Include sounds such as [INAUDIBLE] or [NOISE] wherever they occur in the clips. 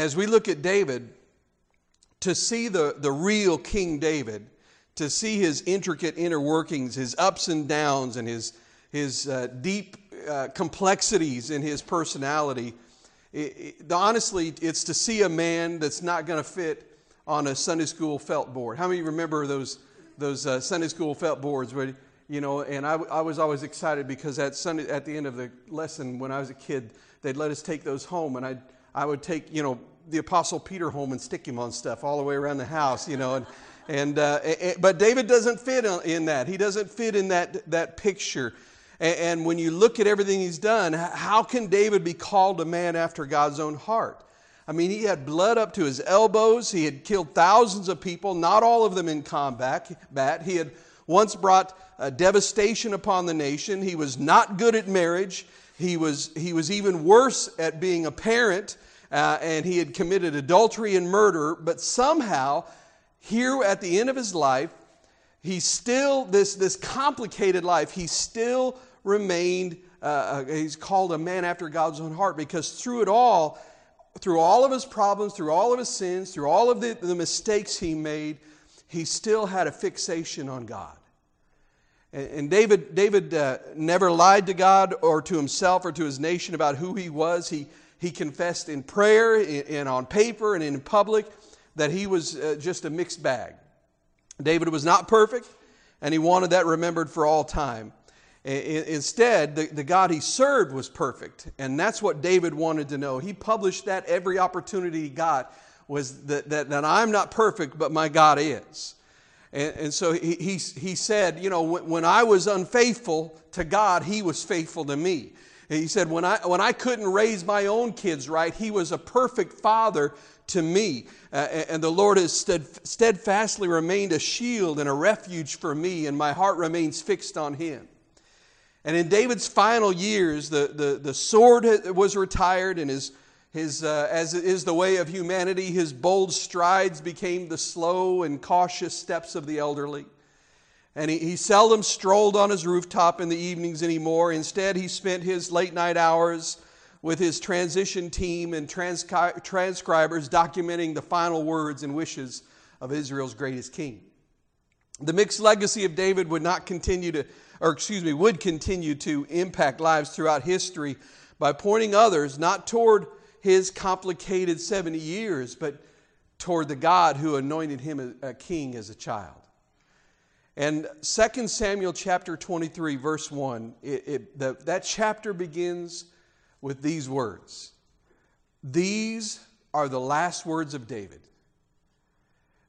as we look at David, to see the, the real King David, to see his intricate inner workings, his ups and downs, and his, his uh, deep uh, complexities in his personality, it, it, honestly, it's to see a man that's not going to fit on a Sunday school felt board. How many remember those, those uh, Sunday school felt boards where, you know, and I, I was always excited because at, Sunday, at the end of the lesson when I was a kid, they'd let us take those home and I'd, I would take, you know, the Apostle Peter home and stick him on stuff all the way around the house, you know. And, and, uh, but David doesn't fit in that. He doesn't fit in that, that picture. And when you look at everything he's done, how can David be called a man after God's own heart? I mean, he had blood up to his elbows. He had killed thousands of people, not all of them in combat. He had once brought devastation upon the nation. He was not good at marriage. He was, he was even worse at being a parent, uh, and he had committed adultery and murder. But somehow, here at the end of his life, he still, this, this complicated life, he still remained, uh, uh, he's called a man after God's own heart because through it all, through all of his problems, through all of his sins, through all of the, the mistakes he made, he still had a fixation on God. And, and David, David uh, never lied to God or to himself or to his nation about who he was. He, he confessed in prayer and on paper and in public that he was uh, just a mixed bag. David was not perfect, and he wanted that remembered for all time. Instead, the, God he served was perfect, and that's what David wanted to know. He published that every opportunity he got was that, that, that I'm not perfect, but my God is. And, and so he, he, he said, you know, when I was unfaithful to God, he was faithful to me. He said, when I, when I couldn't raise my own kids right, he was a perfect father to me. Uh, and the Lord has steadfastly remained a shield and a refuge for me, and my heart remains fixed on him. And in David's final years, the, the, the sword was retired, and his, his, uh, as is the way of humanity, his bold strides became the slow and cautious steps of the elderly. And he, he seldom strolled on his rooftop in the evenings anymore. Instead, he spent his late night hours with his transition team and transcri- transcribers documenting the final words and wishes of Israel's greatest king. The mixed legacy of David would not continue to or excuse me, would continue to impact lives throughout history by pointing others not toward his complicated 70 years, but toward the God who anointed him a king as a child. And 2 Samuel chapter 23, verse 1, it, it, the, that chapter begins with these words These are the last words of David.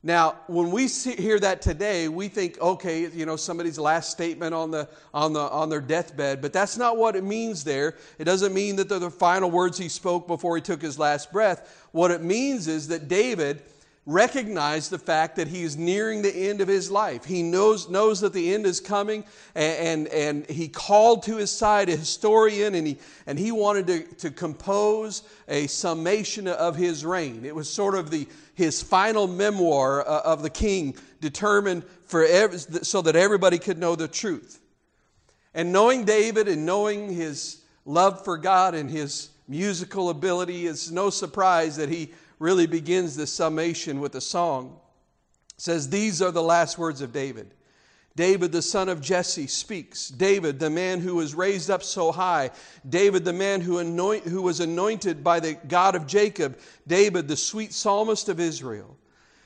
Now, when we see, hear that today, we think, okay, you know, somebody's last statement on, the, on, the, on their deathbed, but that's not what it means there. It doesn't mean that they're the final words he spoke before he took his last breath. What it means is that David recognize the fact that he is nearing the end of his life. He knows, knows that the end is coming, and, and, and, he called to his side a historian, and he, and he wanted to, to compose a summation of his reign. It was sort of the, his final memoir uh, of the king, determined for every, so that everybody could know the truth. And knowing David and knowing his love for God and his musical ability, it's no surprise that he really begins the summation with a song. It says, These are the last words of David. David, the son of Jesse, speaks. David, the man who was raised up so high. David, the man who, anoint, who was anointed by the God of Jacob. David, the sweet psalmist of Israel.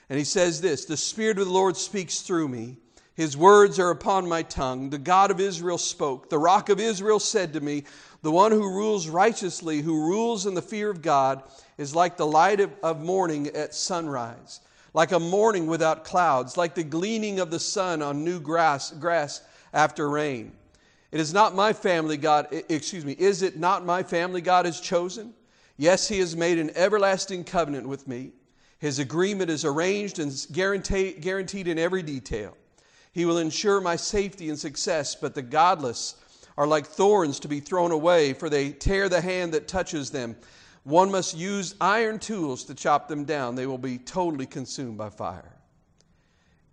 And he says this The Spirit of the Lord speaks through me. His words are upon my tongue. The God of Israel spoke. The rock of Israel said to me, The one who rules righteously, who rules in the fear of God, is like the light of, of morning at sunrise, like a morning without clouds, like the gleaning of the sun on new grass, grass after rain. It is not my family God, excuse me, is it not my family God has chosen? Yes, he has made an everlasting covenant with me. His agreement is arranged and guaranteed, in every detail. He will ensure my safety and success, but the godless are like thorns to be thrown away, for they tear the hand that touches them. One must use iron tools to chop them down. They will be totally consumed by fire.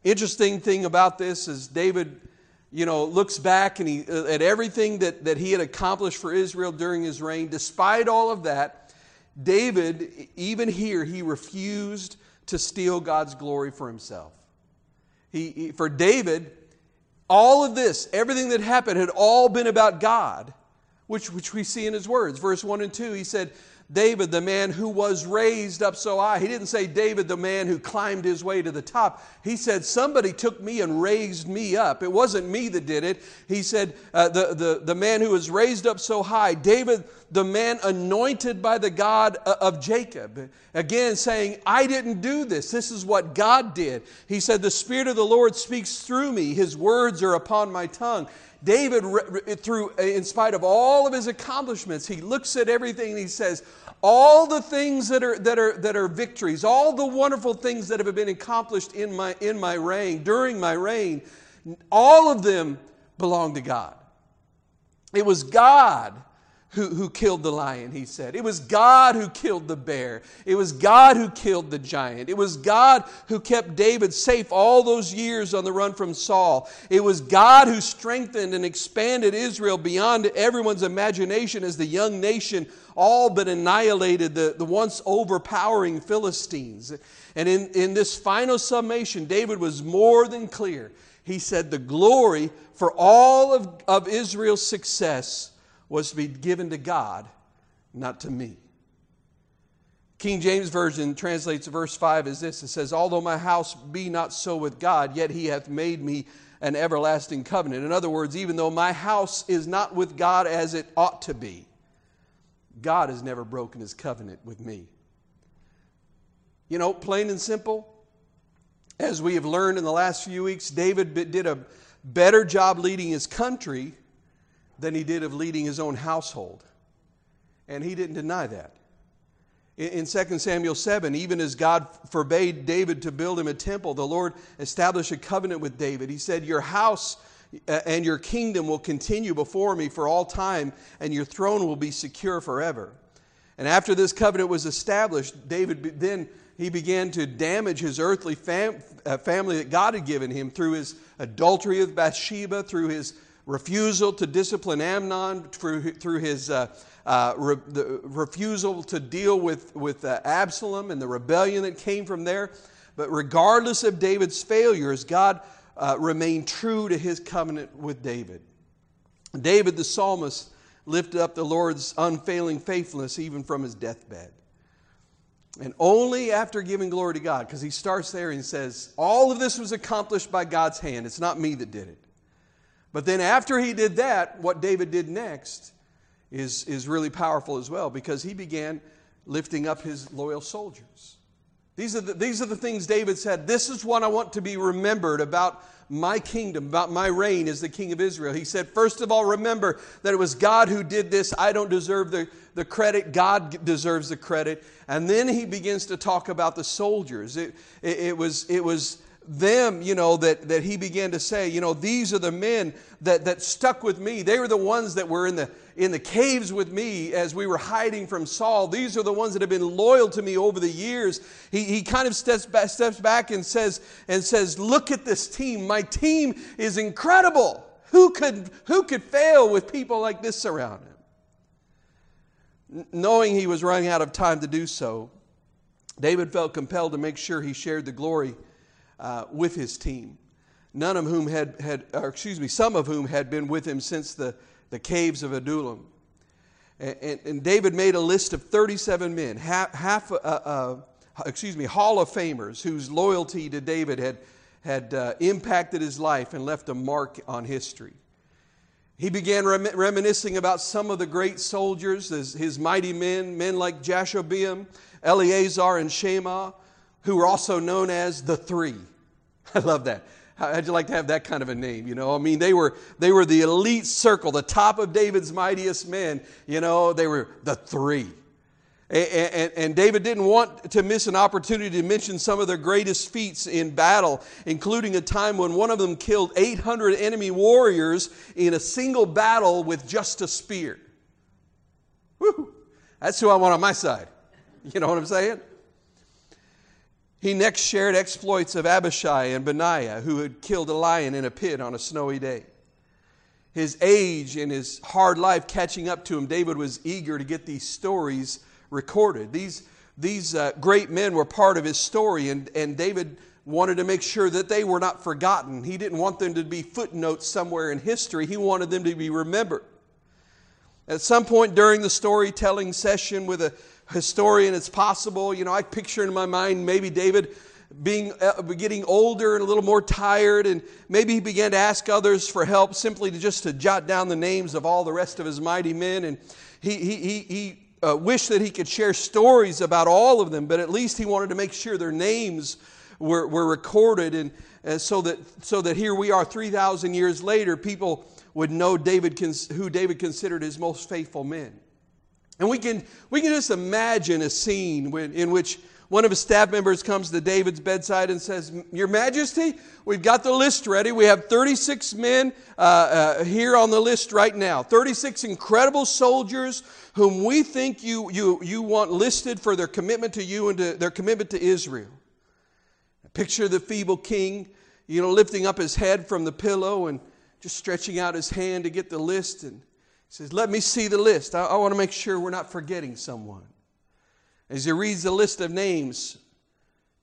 Interesting thing about this is David, you know, looks back and he, uh, at everything that, that he had accomplished for Israel during his reign. Despite all of that, David, even here, he refused to steal God's glory for himself. He, he, for David, all of this, everything that happened, had all been about God, which, which we see in his words. Verse 1 and 2, he said, David, the man who was raised up so high. He didn't say David, the man who climbed his way to the top. He said, Somebody took me and raised me up. It wasn't me that did it. He said, uh, the, the, the man who was raised up so high. David, the man anointed by the God uh, of Jacob. Again, saying, I didn't do this. This is what God did. He said, The Spirit of the Lord speaks through me, His words are upon my tongue. David, through, uh, in spite of all of his accomplishments, he looks at everything and he says, all the things that are, that are, that are victories, all the wonderful things that have been accomplished in my, in my reign, during my reign, all of them belong to God. It was God who, who killed the lion, he said. It was God who killed the bear. It was God who killed the giant. It was God who kept David safe all those years on the run from Saul. It was God who strengthened and expanded Israel beyond everyone's imagination as the young nation all but annihilated the, the once overpowering Philistines. And in, in this final summation, David was more than clear. He said, The glory for all of, of Israel's success was to be given to God, not to me. King James Version translates verse 5 as this it says, Although my house be not so with God, yet he hath made me an everlasting covenant. In other words, even though my house is not with God as it ought to be, God has never broken his covenant with me. You know, plain and simple, as we have learned in the last few weeks, David did a better job leading his country than he did of leading his own household. And he didn't deny that. In 2 Samuel 7, even as God forbade David to build him a temple, the Lord established a covenant with David. He said, Your house uh, and your kingdom will continue before me for all time, and your throne will be secure forever. And after this covenant was established, David then he began to damage his earthly fam- uh, family that God had given him through his adultery with Bathsheba, through his refusal to discipline Amnon, through, through his uh, uh, re, refusal to deal with, with uh, Absalom and the rebellion that came from there. But regardless of David's failures, God uh, remained true to his covenant with David. David the psalmist lifted up the Lord's unfailing faithfulness even from his deathbed. And only after giving glory to God, because he starts there and says, All of this was accomplished by God's hand. It's not me that did it. But then after he did that, what David did next is, is really powerful as well because he began lifting up his loyal soldiers. These are, the, these are the things David said. This is what I want to be remembered about my kingdom, about my reign as the king of Israel. He said, First of all, remember that it was God who did this. I don't deserve the, the credit. God deserves the credit. And then he begins to talk about the soldiers. It, it, it was, it was them, you know, that, that he began to say, you know, these are the men that, that stuck with me. They were the ones that were in the, in the caves with me as we were hiding from Saul. These are the ones that have been loyal to me over the years. He, he kind of steps back, steps back and says, and says, look at this team. My team is incredible. Who could, who could fail with people like this around him? Knowing he was running out of time to do so, David felt compelled to make sure he shared the glory uh, with his team. None of whom had, had, or excuse me, some of whom had been with him since the, the caves of Adullam. And, and, and David made a list of 37 men, half, half uh, uh, excuse me, Hall of Famers whose loyalty to David had, had uh, impacted his life and left a mark on history. He began rem- reminiscing about some of the great soldiers, his, his mighty men, men like Jashobeam, Eleazar, and Shema, who were also known as the Three. [LAUGHS] I love that. How'd you like to have that kind of a name? You know, I mean, they were they were the elite circle, the top of David's mightiest men. You know, they were the three. And, and, and, David didn't want to miss an opportunity to mention some of their greatest feats in battle, including a time when one of them killed 800 enemy warriors in a single battle with just a spear. Woo! That's who I want on my side. You know what I'm saying? He next shared exploits of Abishai and Benaiah, who had killed a lion in a pit on a snowy day. His age and his hard life catching up to him, David was eager to get these stories recorded. These, these uh, great men were part of his story, and, and David wanted to make sure that they were not forgotten. He didn't want them to be footnotes somewhere in history, he wanted them to be remembered. At some point during the storytelling session with a historian, it's possible, you know, I picture in my mind maybe David being uh, getting older and a little more tired and maybe he began to ask others for help simply to just to jot down the names of all the rest of his mighty men. And he, he, he, he uh, wished that he could share stories about all of them but at least he wanted to make sure their names were, were recorded. And, and so that so that here we are 3000 years later people would know David who David considered his most faithful men and we can we can just imagine a scene when, in which one of his staff members comes to David's bedside and says, Your Majesty, we've got the list ready. We have 36 men uh, uh, here on the list right now. 36 incredible soldiers whom we think you, you, you want listed for their commitment to you and to their commitment to Israel. Picture the feeble king, you know, lifting up his head from the pillow and just stretching out his hand to get the list. And says, Let me see the list. I, I want to make sure we're not forgetting someone. As he reads the list of names,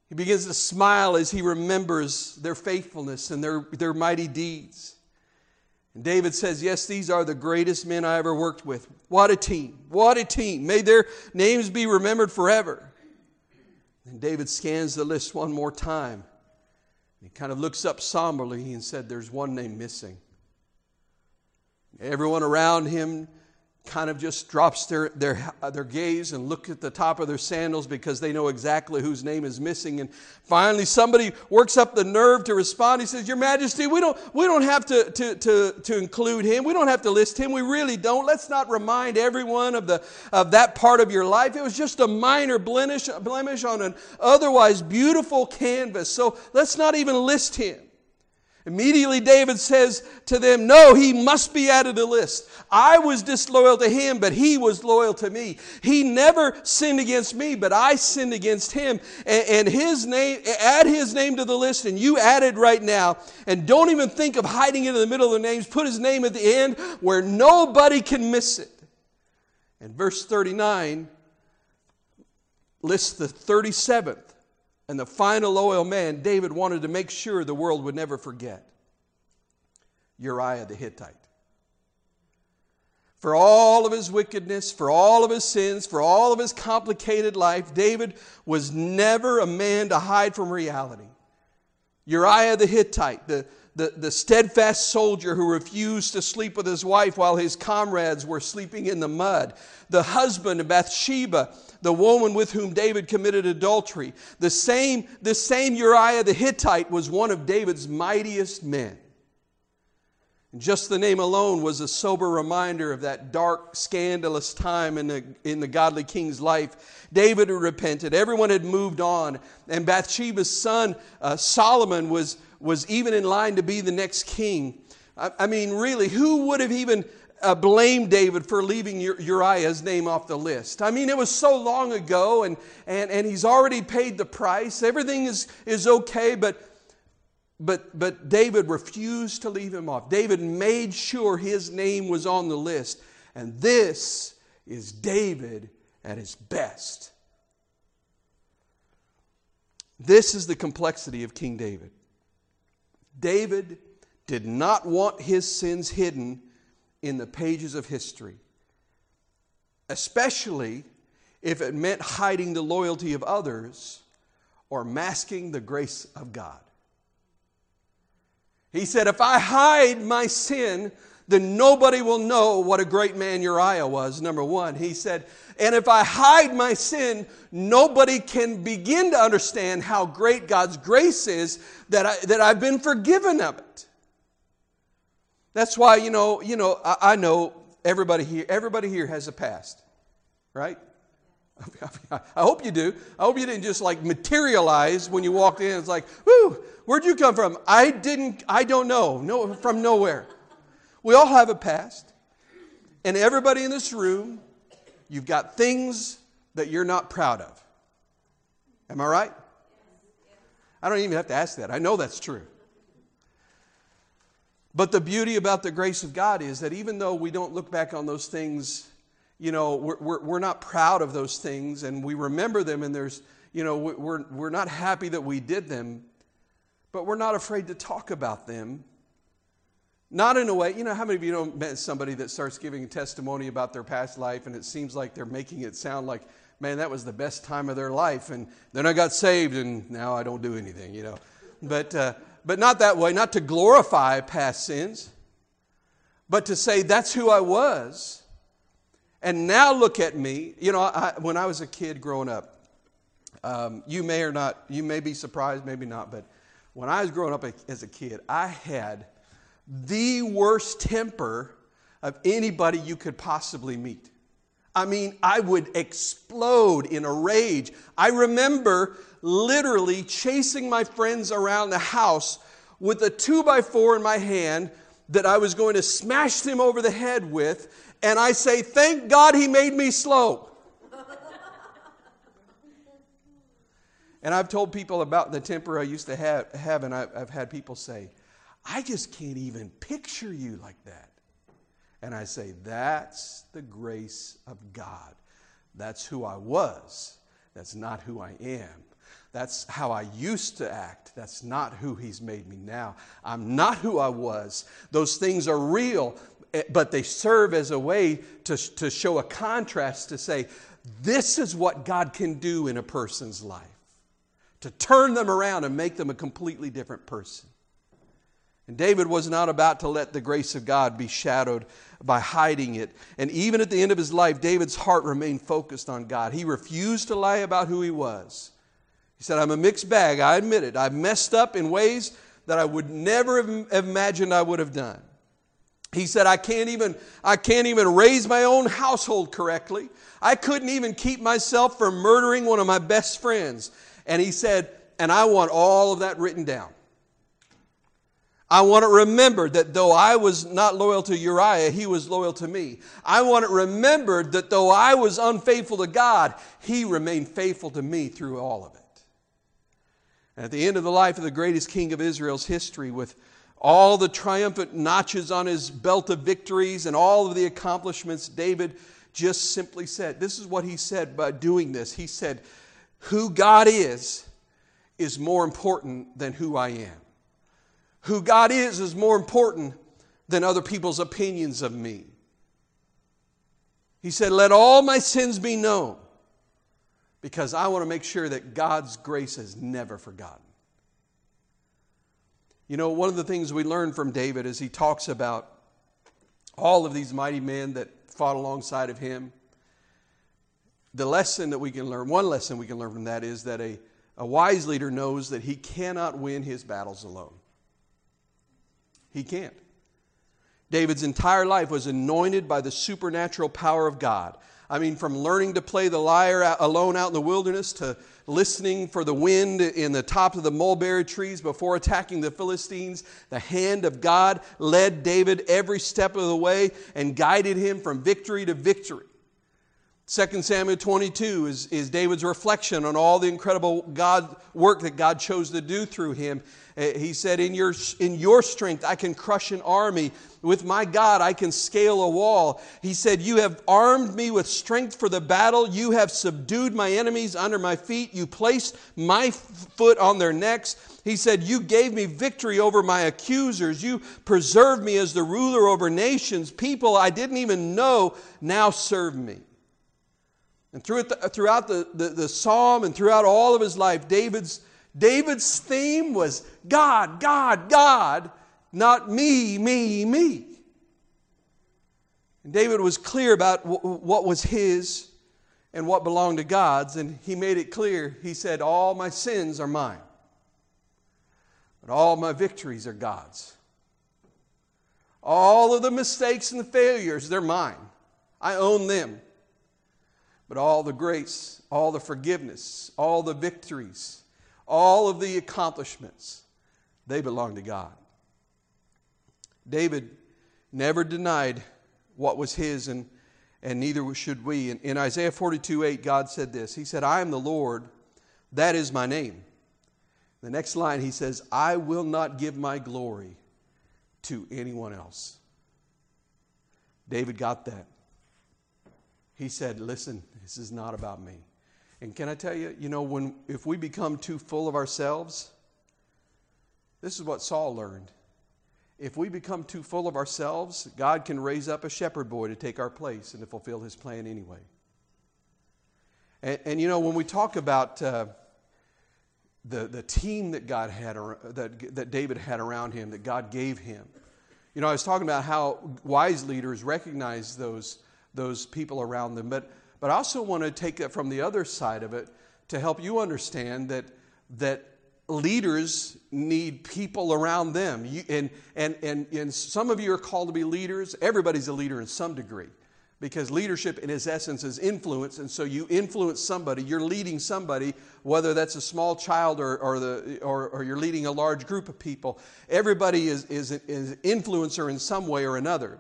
he begins to smile as he remembers their faithfulness and their, their mighty deeds. And David says, Yes, these are the greatest men I ever worked with. What a team! What a team! May their names be remembered forever. And David scans the list one more time. He kind of looks up somberly and said, There's one name missing. Everyone around him kind of just drops their, their, their gaze and look at the top of their sandals because they know exactly whose name is missing. And finally, somebody works up the nerve to respond. He says, Your Majesty, we don't, we don't have to, to, to, to include him. We don't have to list him. We really don't. Let's not remind everyone of, the, of that part of your life. It was just a minor blemish, blemish on an otherwise beautiful canvas. So let's not even list him. Immediately, David says to them, No, he must be added to the list. I was disloyal to him, but he was loyal to me. He never sinned against me, but I sinned against him. And, his name, add his name to the list, and you add it right now. And don't even think of hiding it in the middle of the names. Put his name at the end where nobody can miss it. And verse 39 lists the 37th and the final loyal man, David wanted to make sure the world would never forget Uriah the Hittite. For all of his wickedness, for all of his sins, for all of his complicated life, David was never a man to hide from reality. Uriah the Hittite, the, the, the steadfast soldier who refused to sleep with his wife while his comrades were sleeping in the mud, the husband of Bathsheba, the woman with whom David committed adultery. The same, the same Uriah the Hittite was one of David's mightiest men. And just the name alone was a sober reminder of that dark, scandalous time in the, in the godly king's life. David had repented, everyone had moved on, and Bathsheba's son uh, Solomon was, was even in line to be the next king. I, I mean, really, who would have even uh, blame David for leaving Uriah's name off the list. I mean, it was so long ago, and, and, and he's already paid the price. Everything is, is okay, but, but, but David refused to leave him off. David made sure his name was on the list. And this is David at his best. This is the complexity of King David. David did not want his sins hidden in the pages of history, especially if it meant hiding the loyalty of others or masking the grace of God. He said, If I hide my sin, then nobody will know what a great man Uriah was, number one. He said, and if I hide my sin, nobody can begin to understand how great God's grace is that, I, that I've been forgiven of it. That's why, you know, you know, I, I know everybody here, everybody here has a past, right? [LAUGHS] I hope you do. I hope you didn't just like materialize when you walked in. It's like, whoo, where'd you come from? I didn't, I don't know. No, from nowhere. We all have a past. And everybody in this room, you've got things that you're not proud of. Am I right? I don't even have to ask that. I know that's true. But the beauty about the grace of God is that even though we don't look back on those things you know, we're, we're, we're not proud of those things and we remember them and there's, you know, we're, we're not happy that we did them, but we're not afraid to talk about them. Not in a way, you know, how many of you know met somebody that starts giving a testimony about their past life and it seems like they're making it sound like, man, that was the best time of their life and then I got saved and now I don't do anything, you know. But, uh, but not that way, not to glorify past sins, but to say that's who I was. And now look at me. You know, I, when I was a kid growing up, um, you may or not, you may be surprised, maybe not, but when I was growing up as a kid, I had the worst temper of anybody you could possibly meet. I mean, I would explode in a rage. I remember literally chasing my friends around the house with a two by four in my hand that I was going to smash them over the head with. And I say, Thank God he made me slow. [LAUGHS] And I've told people about the temper I used to have, have and I've, I've had people say, I just can't even picture you like that. And I say, that's the grace of God. That's who I was. That's not who I am. That's how I used to act. That's not who He's made me now. I'm not who I was. Those things are real, eh, but they serve as a way to, to show a contrast to say, this is what God can do in a person's life to turn them around and make them a completely different person. And David was not about to let the grace of God be shadowed by hiding it. And even at the end of his life, David's heart remained focused on God. He refused to lie about who he was. He said, I'm a mixed bag, I admit it. I've messed up in ways that I would never have imagined I would have done. He said, I can't even, I can't even raise my own household correctly. I couldn't even keep myself from murdering one of my best friends. And he said, and I want all of that written down. I want it remembered that though I was not loyal to Uriah, he was loyal to me. I want it remembered that though I was unfaithful to God, he remained faithful to me through all of it. At the end of the life of the greatest king of Israel's history, with all the triumphant notches on his belt of victories and all of the accomplishments, David just simply said, This is what he said by doing this. He said, who God is is more important than who I am. Who God is is more important than other people's opinions of me. He said, Let all my sins be known because I want to make sure that God's grace is never forgotten. You know, one of the things we learn from David is he talks about all of these mighty men that fought alongside of him the lesson that we can learn, one lesson we can learn from that is that a, a wise leader knows that he cannot win his battles alone. He can't. David's entire life was anointed by the supernatural power of God. I mean, from learning to play the lyre alone out in the wilderness to listening for the wind in the top of the mulberry trees before attacking the Philistines, the hand of God led David every step of the way and guided him from victory to victory. 2 Samuel 22 is, is David's reflection on all the incredible God work that God chose to do through him. Uh, he said, in your, in your strength, I can crush an army. With my God, I can scale a wall. He said, You have armed me with strength for the battle. You have subdued my enemies under my feet. You placed my foot on their necks. He said, You gave me victory over my accusers. You preserved me as the ruler over nations. People I didn't even know now serve me. And throughout the, the, the, psalm and throughout all of his life, David's, David's theme was God, God, God, not me, me, me. And David was clear about what was his and what belonged to God's, and he made it clear. He said, All my sins are mine, but all my victories are God's. All of the mistakes and the failures, they're mine. I own them. But all the grace, all the forgiveness, all the victories, all of the accomplishments, they belong to God. David never denied what was his, and, and neither should we. In, in Isaiah 42 8, God said this He said, I am the Lord, that is my name. The next line, he says, I will not give my glory to anyone else. David got that. he said, Listen, this is not about me. And can I tell you, you know, when if we become too full of ourselves, this is what Saul learned. If we become too full of ourselves, God can raise up a shepherd boy to take our place and to fulfill his plan anyway. And, and you know, when we talk about uh, the, the team that God had, that, that David had around him, that God gave him, you know, I was talking about how wise leaders recognize those, those people around them, but, but I also want to take it from the other side of it to help you understand that, that leaders need people around them. You, and, and, and, and some of you are called to be leaders. Everybody's a leader in some degree because leadership in its essence is influence and so you influence somebody you're leading somebody whether that's a small child or, or, the, or, or you're leading a large group of people everybody is, is, is influencer in some way or another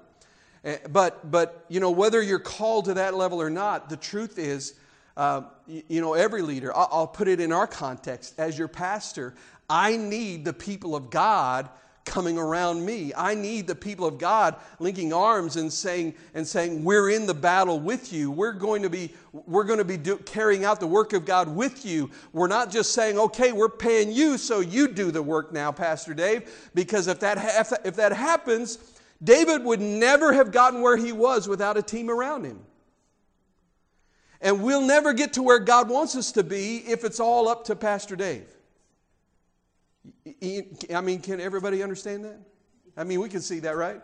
but, but you know whether you're called to that level or not the truth is uh, you know every leader I'll, put it in our context as your pastor i need the people of god coming around me. I need the people of God linking arms and saying, and saying, We're in the battle with you. We're going to be, we're going to be do, carrying out the work of God with you. We're not just saying, Okay, we're paying you, so you do the work now, Pastor Dave. Because if that, if that happens, David would never have gotten where he was without a team around him. And we'll never get to where God wants us to be if it's all up to Pastor Dave. I mean, can everybody understand that? I mean, we can see that, right?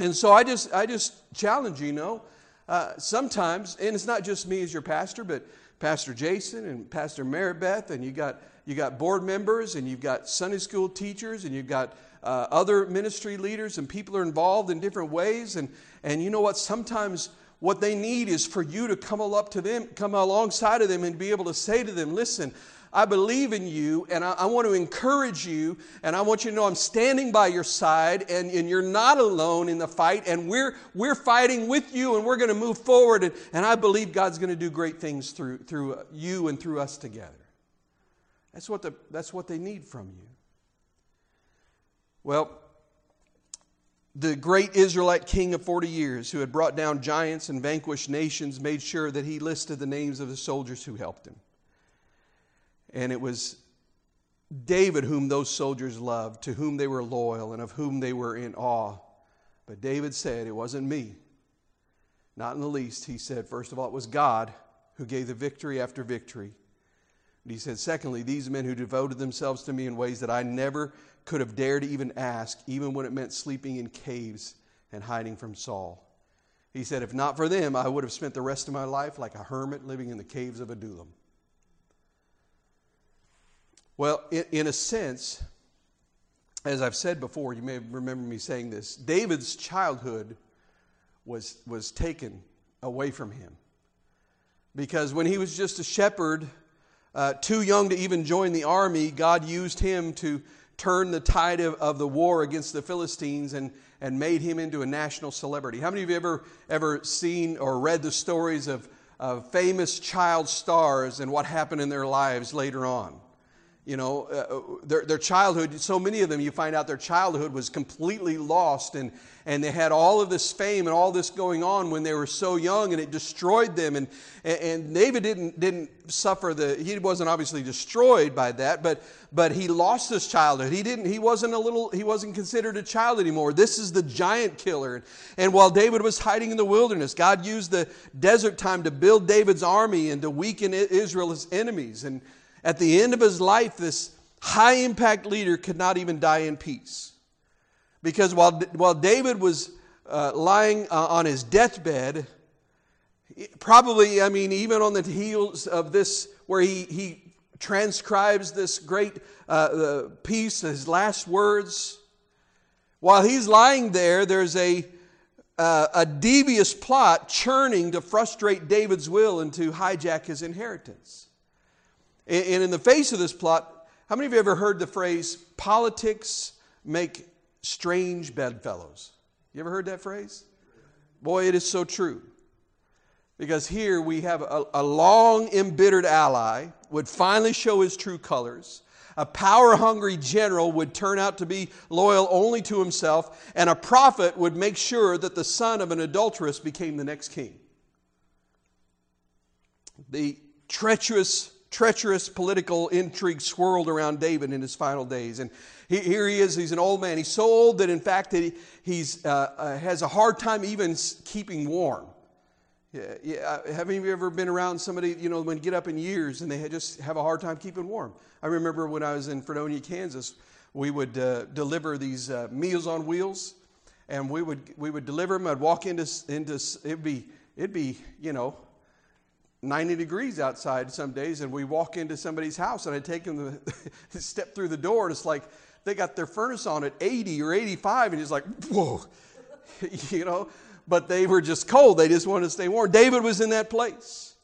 And so I just, I just challenge you, know, uh, sometimes, and it's not just me as your pastor, but Pastor Jason and Pastor Maribeth, and you got you got board members, and you've got Sunday school teachers, and you've got uh, other ministry leaders, and people are involved in different ways. And and you know what? Sometimes what they need is for you to come up to them, come alongside of them, and be able to say to them, "Listen, I believe in you and I, I, want to encourage you and I want you to know I'm standing by your side and, and you're not alone in the fight and we're, we're fighting with you and we're going to move forward and, and I believe God's going to do great things through, through you and through us together. That's what, the, that's what they need from you. Well, the great Israelite king of 40 years who had brought down giants and vanquished nations made sure that he listed the names of the soldiers who helped him. And it was David whom those soldiers loved, to whom they were loyal, and of whom they were in awe. But David said, It wasn't me. Not in the least. He said, First of all, it was God who gave the victory after victory. And he said, Secondly, these men who devoted themselves to me in ways that I never could have dared to even ask, even when it meant sleeping in caves and hiding from Saul. He said, If not for them, I would have spent the rest of my life like a hermit living in the caves of Adullam. Well, in, in a sense, as I've said before, you may remember me saying this David's childhood was, was taken away from him. Because when he was just a shepherd, uh, too young to even join the army, God used him to turn the tide of, of the war against the Philistines and, and made him into a national celebrity. How many of you ever, ever seen or read the stories of, of famous child stars and what happened in their lives later on? You know, uh, uh, their, their childhood, so many of them, you find out their childhood was completely lost and, and they had all of this fame and all this going on when they were so young and it destroyed them. And, and David didn't, didn't suffer the, he wasn't obviously destroyed by that, but, but he lost his childhood. He didn't, he wasn't a little, he wasn't considered a child anymore. This is the giant killer. And while David was hiding in the wilderness, God used the desert time to build David's army and to weaken Israel's enemies. And, at the end of his life, this high impact leader could not even die in peace. Because while, while David was uh, lying uh, on his deathbed, probably, I mean, even on the heels of this, where he, he transcribes this great uh, piece, his last words, while he's lying there, there's a, uh, a devious plot churning to frustrate David's will and to hijack his inheritance. And in the face of this plot, how many of you ever heard the phrase, politics make strange bedfellows? You ever heard that phrase? Boy, it is so true. Because here we have a, a long embittered ally would finally show his true colors. A power hungry general would turn out to be loyal only to himself, and a prophet would make sure that the son of an adulteress became the next king. the treacherous, treacherous political intrigue swirled around David in his final days. And he, here he is, he's an old man. He's so old that, in fact, that he he's, uh, uh, has a hard time even keeping warm. Yeah, yeah, uh, haven't you ever been around somebody, you know, when you get up in years and they just have a hard time keeping warm? I remember when I was in Fredonia, Kansas, we would uh, deliver these uh, meals on wheels, and we would we would deliver them. I'd walk into into it'd be it'd be you know 90 degrees outside some days, and we walk into somebody's house, and I take them [LAUGHS] to step through the door, and it's like they got their furnace on at 80 or 85, and he's like, whoa, [LAUGHS] you know but they were just cold. They just wanted to stay warm. David was in that place.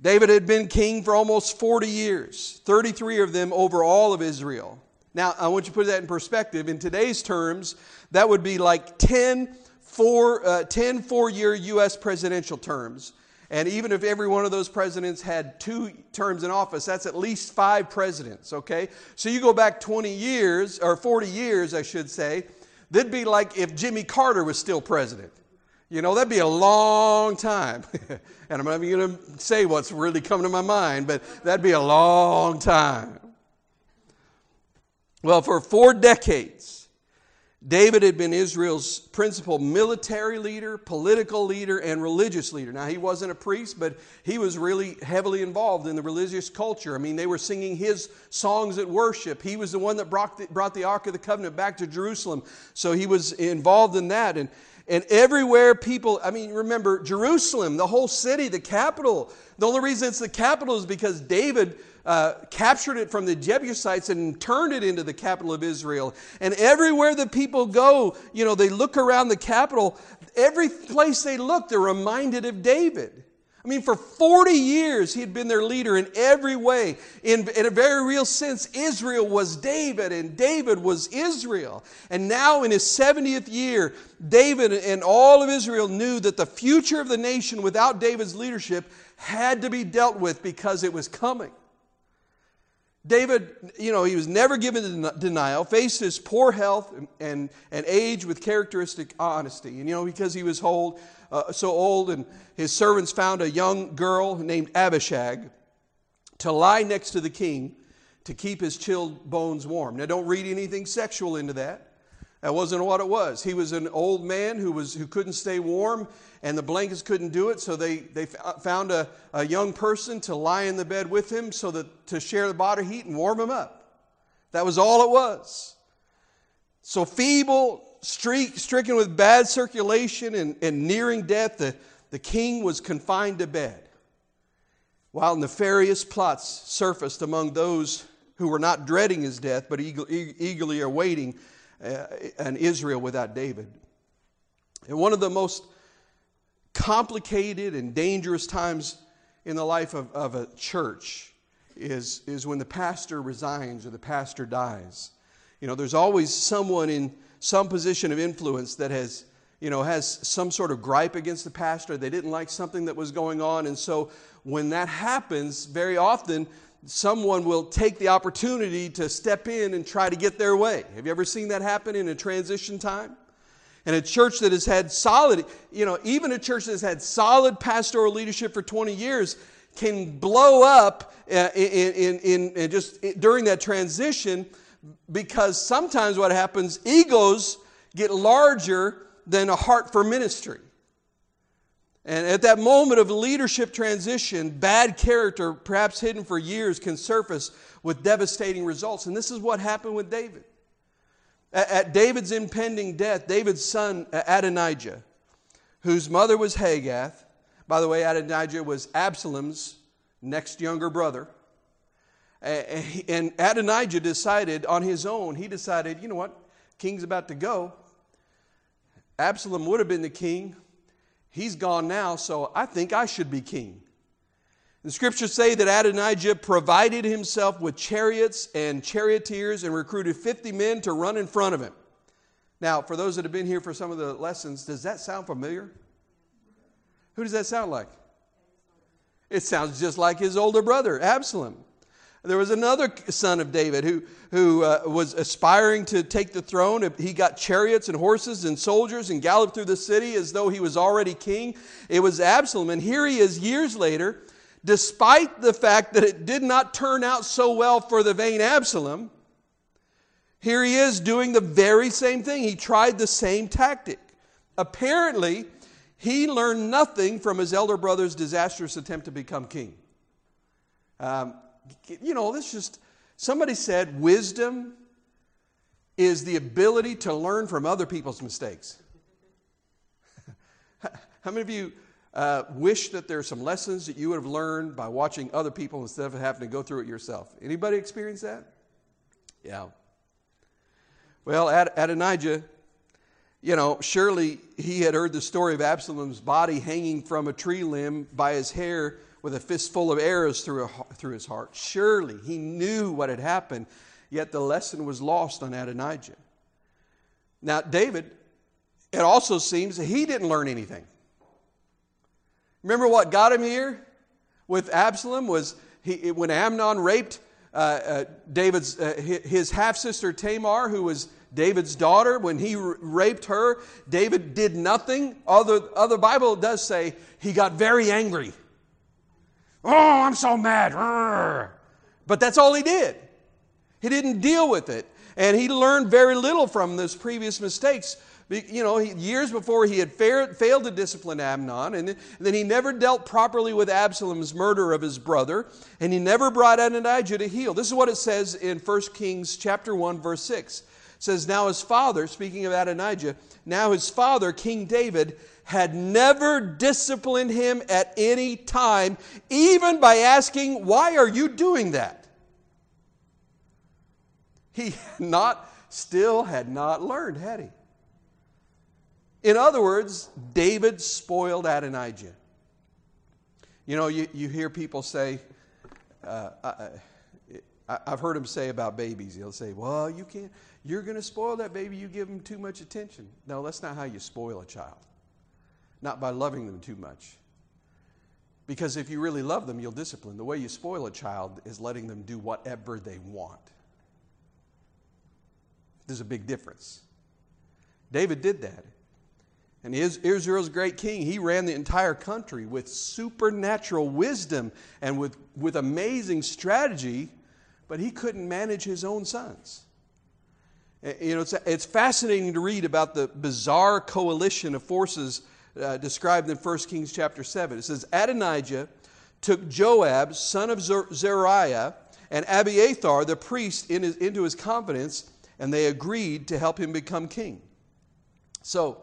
David had been king for almost 40 years, 33 of them over all of Israel. Now, I want you to put that in perspective. In today's terms, that would be like 10 four, uh, 10 four year U.S. presidential terms. And even if every one of those presidents had two terms in office, that's at least five presidents, okay? So you go back 20 years, or 40 years, I should say, That'd be like if Jimmy Carter was still president. You know, that'd be a long time. [LAUGHS] and I'm not even going to say what's really coming to my mind, but that'd be a long time. Well, for four decades, David had been Israel's principal military leader, political leader, and religious leader. Now, he wasn't a priest, but he was really heavily involved in the religious culture. I mean, they were singing his songs at worship. He was the one that brought the, brought the Ark of the Covenant back to Jerusalem. So he was involved in that. And, and everywhere people, I mean, remember, Jerusalem, the whole city, the capital. The only reason it's the capital is because David uh, captured it from the Jebusites and turned it into the capital of Israel. And everywhere the people go, you know, they look around the capital, every place they look, they're reminded of David. I mean, for 40 years, he had been their leader in every way. In, in a very real sense, Israel was David, and David was Israel. And now, in his 70th year, David and all of Israel knew that the future of the nation without David's leadership had to be dealt with because it was coming. David, you know, he was never given denial, faced his poor health and, and, and age with characteristic honesty. And, you know, because he was old, uh, so old, and his servants found a young girl named Abishag to lie next to the king to keep his chilled bones warm. Now, don't read anything sexual into that. That wasn't what it was. He was an old man who, was, who couldn't stay warm, and the blankets couldn't do it, so they, they uh, found a, a young person to lie in the bed with him so that to share the body heat and warm him up. That was all it was. So feeble, streak, stricken with bad circulation and, and nearing death, the, the king was confined to bed. While nefarious plots surfaced among those who were not dreading his death, but eagerly awaiting uh, an Israel without David. And one of the most complicated and dangerous times in the life of, of a church is, is when the pastor resigns or the pastor dies. You know, there's always someone in some position of influence that has, you know, has some sort of gripe against the pastor. They didn't like something that was going on. And so when that happens, very often someone will take the opportunity to step in and try to get their way. Have you ever seen that happen in a transition time? And a church that has had solid, you know, even a church that has had solid pastoral leadership for 20 years can blow up uh, in, in, in, in just during that transition because sometimes what happens, egos get larger than a heart for ministry. And at that moment of leadership transition, bad character, perhaps hidden for years, can surface with devastating results. And this is what happened with David. At David's impending death, David's son Adonijah, whose mother was Haggith, by the way, Adonijah was Absalom's next younger brother. And Adonijah decided on his own, he decided, you know what, king's about to go. Absalom would have been the king, He's gone now, so I think I should be king. The scriptures say that Adonijah provided himself with chariots and charioteers and recruited 50 men to run in front of him. Now, for those that have been here for some of the lessons, does that sound familiar? Who does that sound like? It sounds just like his older brother, Absalom. There was another son of David who, who uh, was aspiring to take the throne. He got chariots and horses and soldiers and galloped through the city as though he was already king. It was Absalom. And here he is years later, despite the fact that it did not turn out so well for the vain Absalom, here he is doing the very same thing. He tried the same tactic. Apparently, he learned nothing from his elder brother's disastrous attempt to become king. Um, you know, this just, somebody said wisdom is the ability to learn from other people's mistakes. [LAUGHS] How many of you uh, wish that there are some lessons that you would have learned by watching other people instead of having to go through it yourself? Anybody experience that? Yeah. Well, Ad- Adonijah, you know, surely he had heard the story of Absalom's body hanging from a tree limb by his hair with a fistful of arrows through, a, through his heart. Surely he knew what had happened, yet the lesson was lost on Adonijah. Now, David, it also seems that he didn't learn anything. Remember what got him here with Absalom was he, when Amnon raped uh, uh, David's uh, his half sister Tamar, who was David's daughter. When he r- raped her, David did nothing. Other other Bible does say he got very angry. Oh, I'm so mad. But that's all he did. He didn't deal with it. And he learned very little from those previous mistakes. You know, years before he had failed to discipline Amnon, and then he never dealt properly with Absalom's murder of his brother, and he never brought Adonijah to heel. This is what it says in 1 Kings chapter 1, verse 6. It says, Now his father, speaking of Adonijah, now his father, King David, had never disciplined him at any time, even by asking, Why are you doing that? He not, still had not learned, had he? In other words, David spoiled Adonijah. You know, you, you hear people say, uh, I, have heard them say about babies, they'll say, Well, you can't, you're going to spoil that baby, you give them too much attention. No, that's not how you spoil a child not by loving them too much. Because if you really love them, you'll discipline. The way you spoil a child is letting them do whatever they want. There's a big difference. David did that. And Israel's great king, he ran the entire country with supernatural wisdom and with, with amazing strategy, but he couldn't manage his own sons. Eh, you know, it's, it's fascinating to read about the bizarre coalition of forces uh, described in 1 Kings chapter 7. It says, Adonijah took Joab, son of Zeruiah, and Abiathar, the priest, in his, into his confidence, and they agreed to help him become king. So,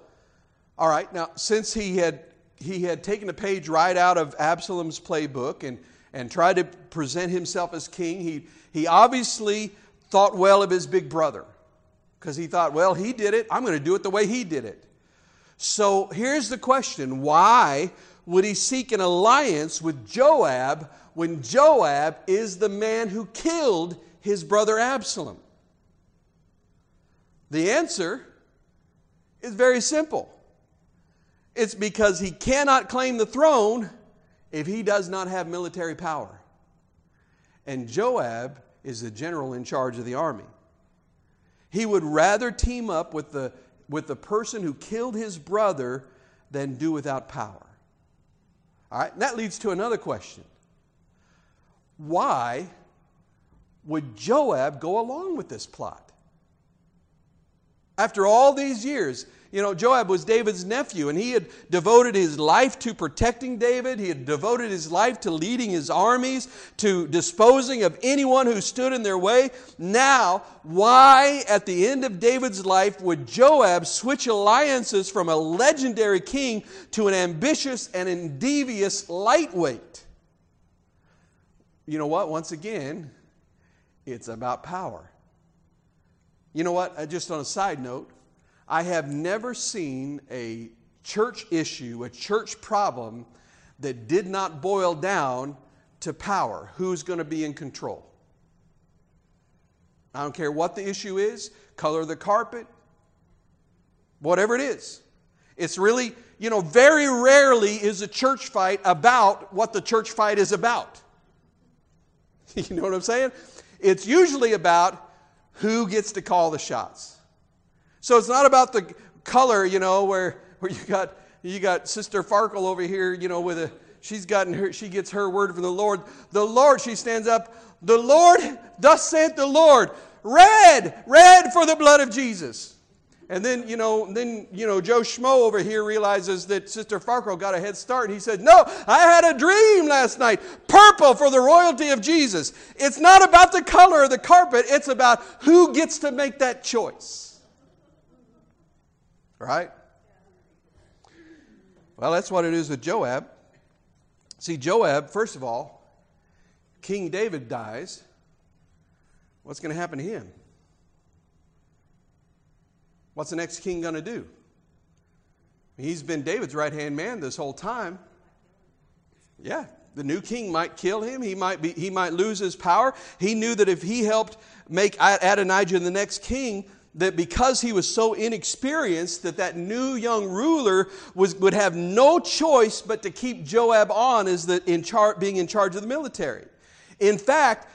all right, now, since he had, he had taken a page right out of Absalom's playbook and, and tried to present himself as king, he, he obviously thought well of his big brother because he thought, well, he did it, I'm going to do it the way he did it. So here's the question why would he seek an alliance with Joab when Joab is the man who killed his brother Absalom? The answer is very simple it's because he cannot claim the throne if he does not have military power. And Joab is the general in charge of the army. He would rather team up with the with the person who killed his brother than do without power. All right, that leads to another question. Why would Joab go along with this plot? After all these years, you know, Joab was David's nephew, and he had devoted his life to protecting David. He had devoted his life to leading his armies, to disposing of anyone who stood in their way. Now, why, at the end of David's life, would Joab switch alliances from a legendary king to an ambitious and devious lightweight? You know what? Once again, it's about power. You know what? Uh, just on a side note, I have never seen a church issue, a church problem that did not boil down to power. Who's going to be in control? I don't care what the issue is, color the carpet, whatever it is. It's really, you know, very rarely is a church fight about what the church fight is about. [LAUGHS] you know what I'm saying? It's usually about who gets to call the shots. So it's not about the color, you know, where, where you got you got Sister Farkle over here, you know, with a she's gotten her, she gets her word from the Lord. The Lord, she stands up, the Lord, thus saith the Lord, red, red for the blood of Jesus. And then, you know, then, you know, Joe Schmo over here realizes that Sister Farkle got a head start. And he said, No, I had a dream last night. Purple for the royalty of Jesus. It's not about the color of the carpet, it's about who gets to make that choice. Right? Well, that's what it is with Joab. See, Joab, first of all, King David dies. What's going to happen to him? What's the next king going to do? He's been David's right hand man this whole time. Yeah, the new king might kill him. He might, be, he might lose his power. He knew that if he helped make Adonijah the next king, that because he was so inexperienced that that new young ruler was, would have no choice but to keep joab on as the, in char, being in charge of the military in fact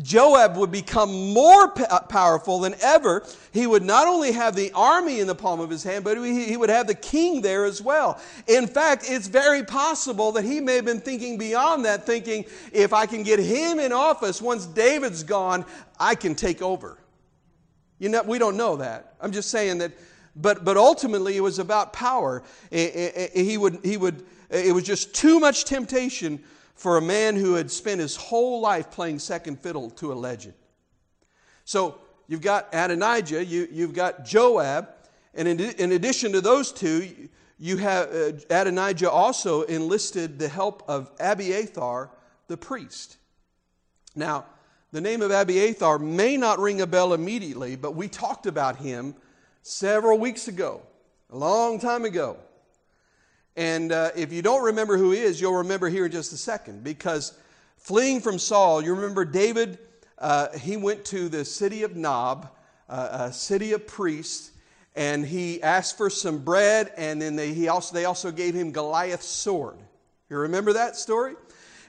Joab would become more uh, powerful than ever. He would not only have the army in the palm of his hand, but he would have the king there as well. In fact, it's very possible that he may have been thinking beyond that, thinking, if I can get him in office, once David's gone, I can take over. You know, we don't know that. I'm just saying that, but, but ultimately it was about power. He would, he would, it was just too much temptation for a man who had spent his whole life playing second fiddle to a legend. So you've got Adonijah, you, you've got Joab, and in, in addition to those two, you have uh, Adonijah also enlisted the help of Abiathar, the priest. Now, the name of Abiathar may not ring a bell immediately, but we talked about him several weeks ago, a long time ago. And uh, if you don't remember who he is, you'll remember here in just a second. Because fleeing from Saul, you remember David, uh, he went to the city of Nob, uh, a city of priests, and he asked for some bread, and then they, he also, they also gave him Goliath's sword. You remember that story?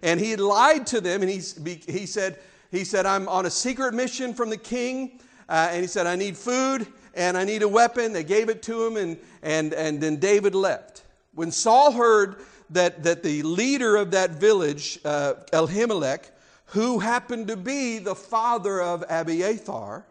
And he lied to them, and he, he, said, he said, I'm on a secret mission from the king, uh, and he said, I need food and I need a weapon. They gave it to him, and, and, and then David left. When Saul heard that, that the leader of that village, uh, Elimelech, who happened to be the father of Abiathar,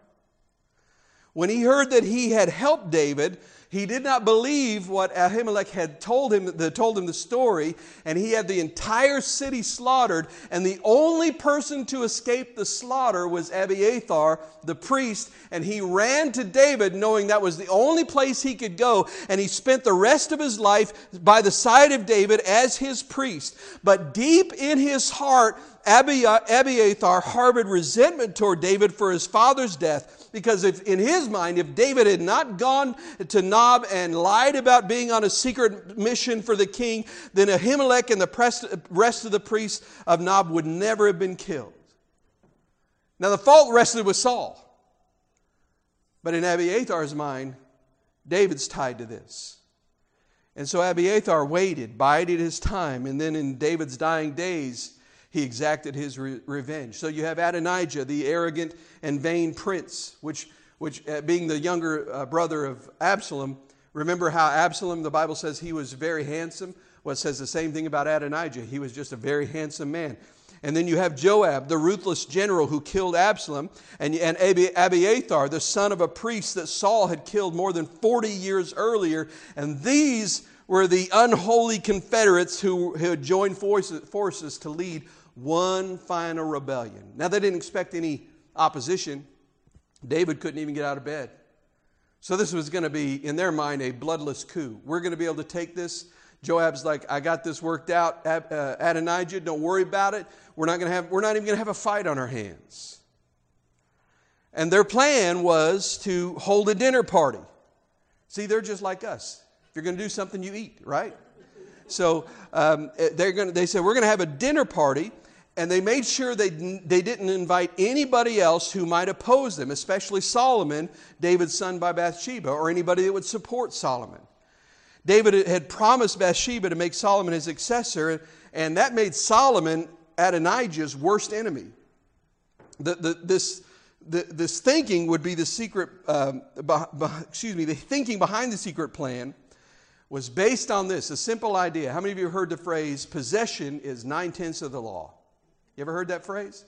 when he heard that he had helped David, he did not believe what Ahimelech had told him, told him the story, and he had the entire city slaughtered. And the only person to escape the slaughter was Abiathar, the priest. And he ran to David, knowing that was the only place he could go. And he spent the rest of his life by the side of David as his priest. But deep in his heart, Abiathar harbored resentment toward David for his father's death because if, in his mind, if David had not gone to Nob and lied about being on a secret mission for the king, then Ahimelech and the rest of the priests of Nob would never have been killed. Now, the fault rested with Saul. But in Abiathar's mind, David's tied to this. And so Abiathar waited, bided his time, and then in David's dying days, he exacted his re- revenge. So you have Adonijah, the arrogant and vain prince, which, which uh, being the younger uh, brother of Absalom, remember how Absalom, the Bible says he was very handsome? Well, it says the same thing about Adonijah. He was just a very handsome man. And then you have Joab, the ruthless general who killed Absalom, and, and Abiathar, the son of a priest that Saul had killed more than 40 years earlier. And these were the unholy Confederates who had joined forces, forces to lead one final rebellion. Now, they didn't expect any opposition. David couldn't even get out of bed. So, this was going to be, in their mind, a bloodless coup. We're going to be able to take this. Joab's like, I got this worked out. Uh, Adonijah, don't worry about it. We're not, going to have, we're not even going to have a fight on our hands. And their plan was to hold a dinner party. See, they're just like us. If you're going to do something, you eat, right? So um, they're going to, they said, We're going to have a dinner party and they made sure they, they didn't invite anybody else who might oppose them, especially Solomon, David's son by Bathsheba, or anybody that would support Solomon. David had promised Bathsheba to make Solomon his successor, and that made Solomon Adonijah's worst enemy. The, the, this, the, this thinking would be the secret, um, excuse me, the thinking behind the secret plan was based on this a simple idea. How many of you heard the phrase, possession is nine tenths of the law? You ever heard that phrase?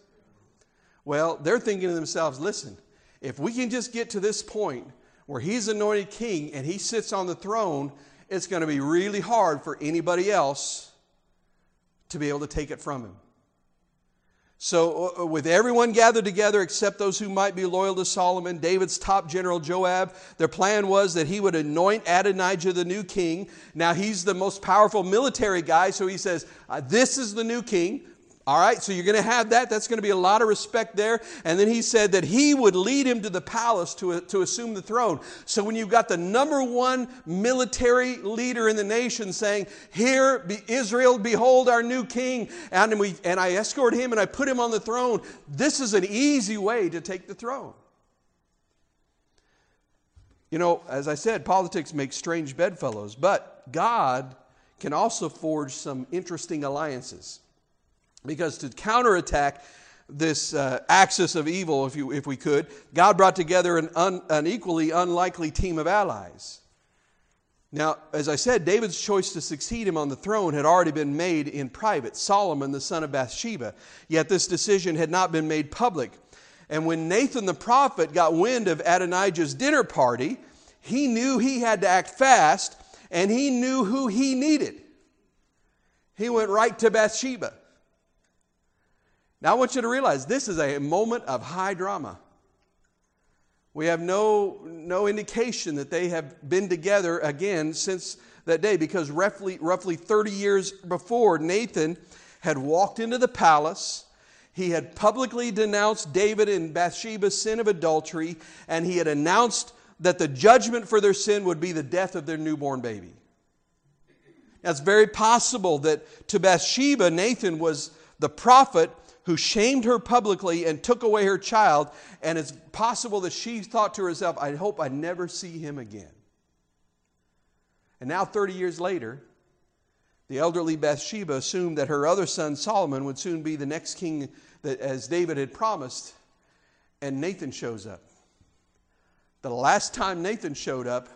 Well, they're thinking to themselves, listen, if we can just get to this point where he's anointed king and he sits on the throne, it's going to be really hard for anybody else to be able to take it from him. So, uh, uh, with everyone gathered together except those who might be loyal to Solomon, David's top general Joab, their plan was that he would anoint Adonijah the new king. Now, he's the most powerful military guy, so he says, uh, This is the new king. All right, so you're going to have that. That's going to be a lot of respect there. And then he said that he would lead him to the palace to, to assume the throne. So when you've got the number one military leader in the nation saying, Here, be Israel, behold our new king, and, we, and I escort him and I put him on the throne, this is an easy way to take the throne. You know, as I said, politics makes strange bedfellows, but God can also forge some interesting alliances. Because to counterattack this uh, axis of evil, if, you, if we could, God brought together an, un, an equally unlikely team of allies. Now, as I said, David's choice to succeed him on the throne had already been made in private Solomon, the son of Bathsheba. Yet this decision had not been made public. And when Nathan the prophet got wind of Adonijah's dinner party, he knew he had to act fast and he knew who he needed. He went right to Bathsheba. Now, I want you to realize this is a moment of high drama. We have no, no indication that they have been together again since that day because roughly, roughly 30 years before, Nathan had walked into the palace. He had publicly denounced David and Bathsheba's sin of adultery, and he had announced that the judgment for their sin would be the death of their newborn baby. Now, it's very possible that to Bathsheba, Nathan was the prophet who shamed her publicly and took away her child, and it's possible that she thought to herself, I hope I never see him again. And now, 30 years later, the elderly Bathsheba assumed that her other son Solomon would soon be the next king that, as David had promised, and Nathan shows up. The last time Nathan showed up,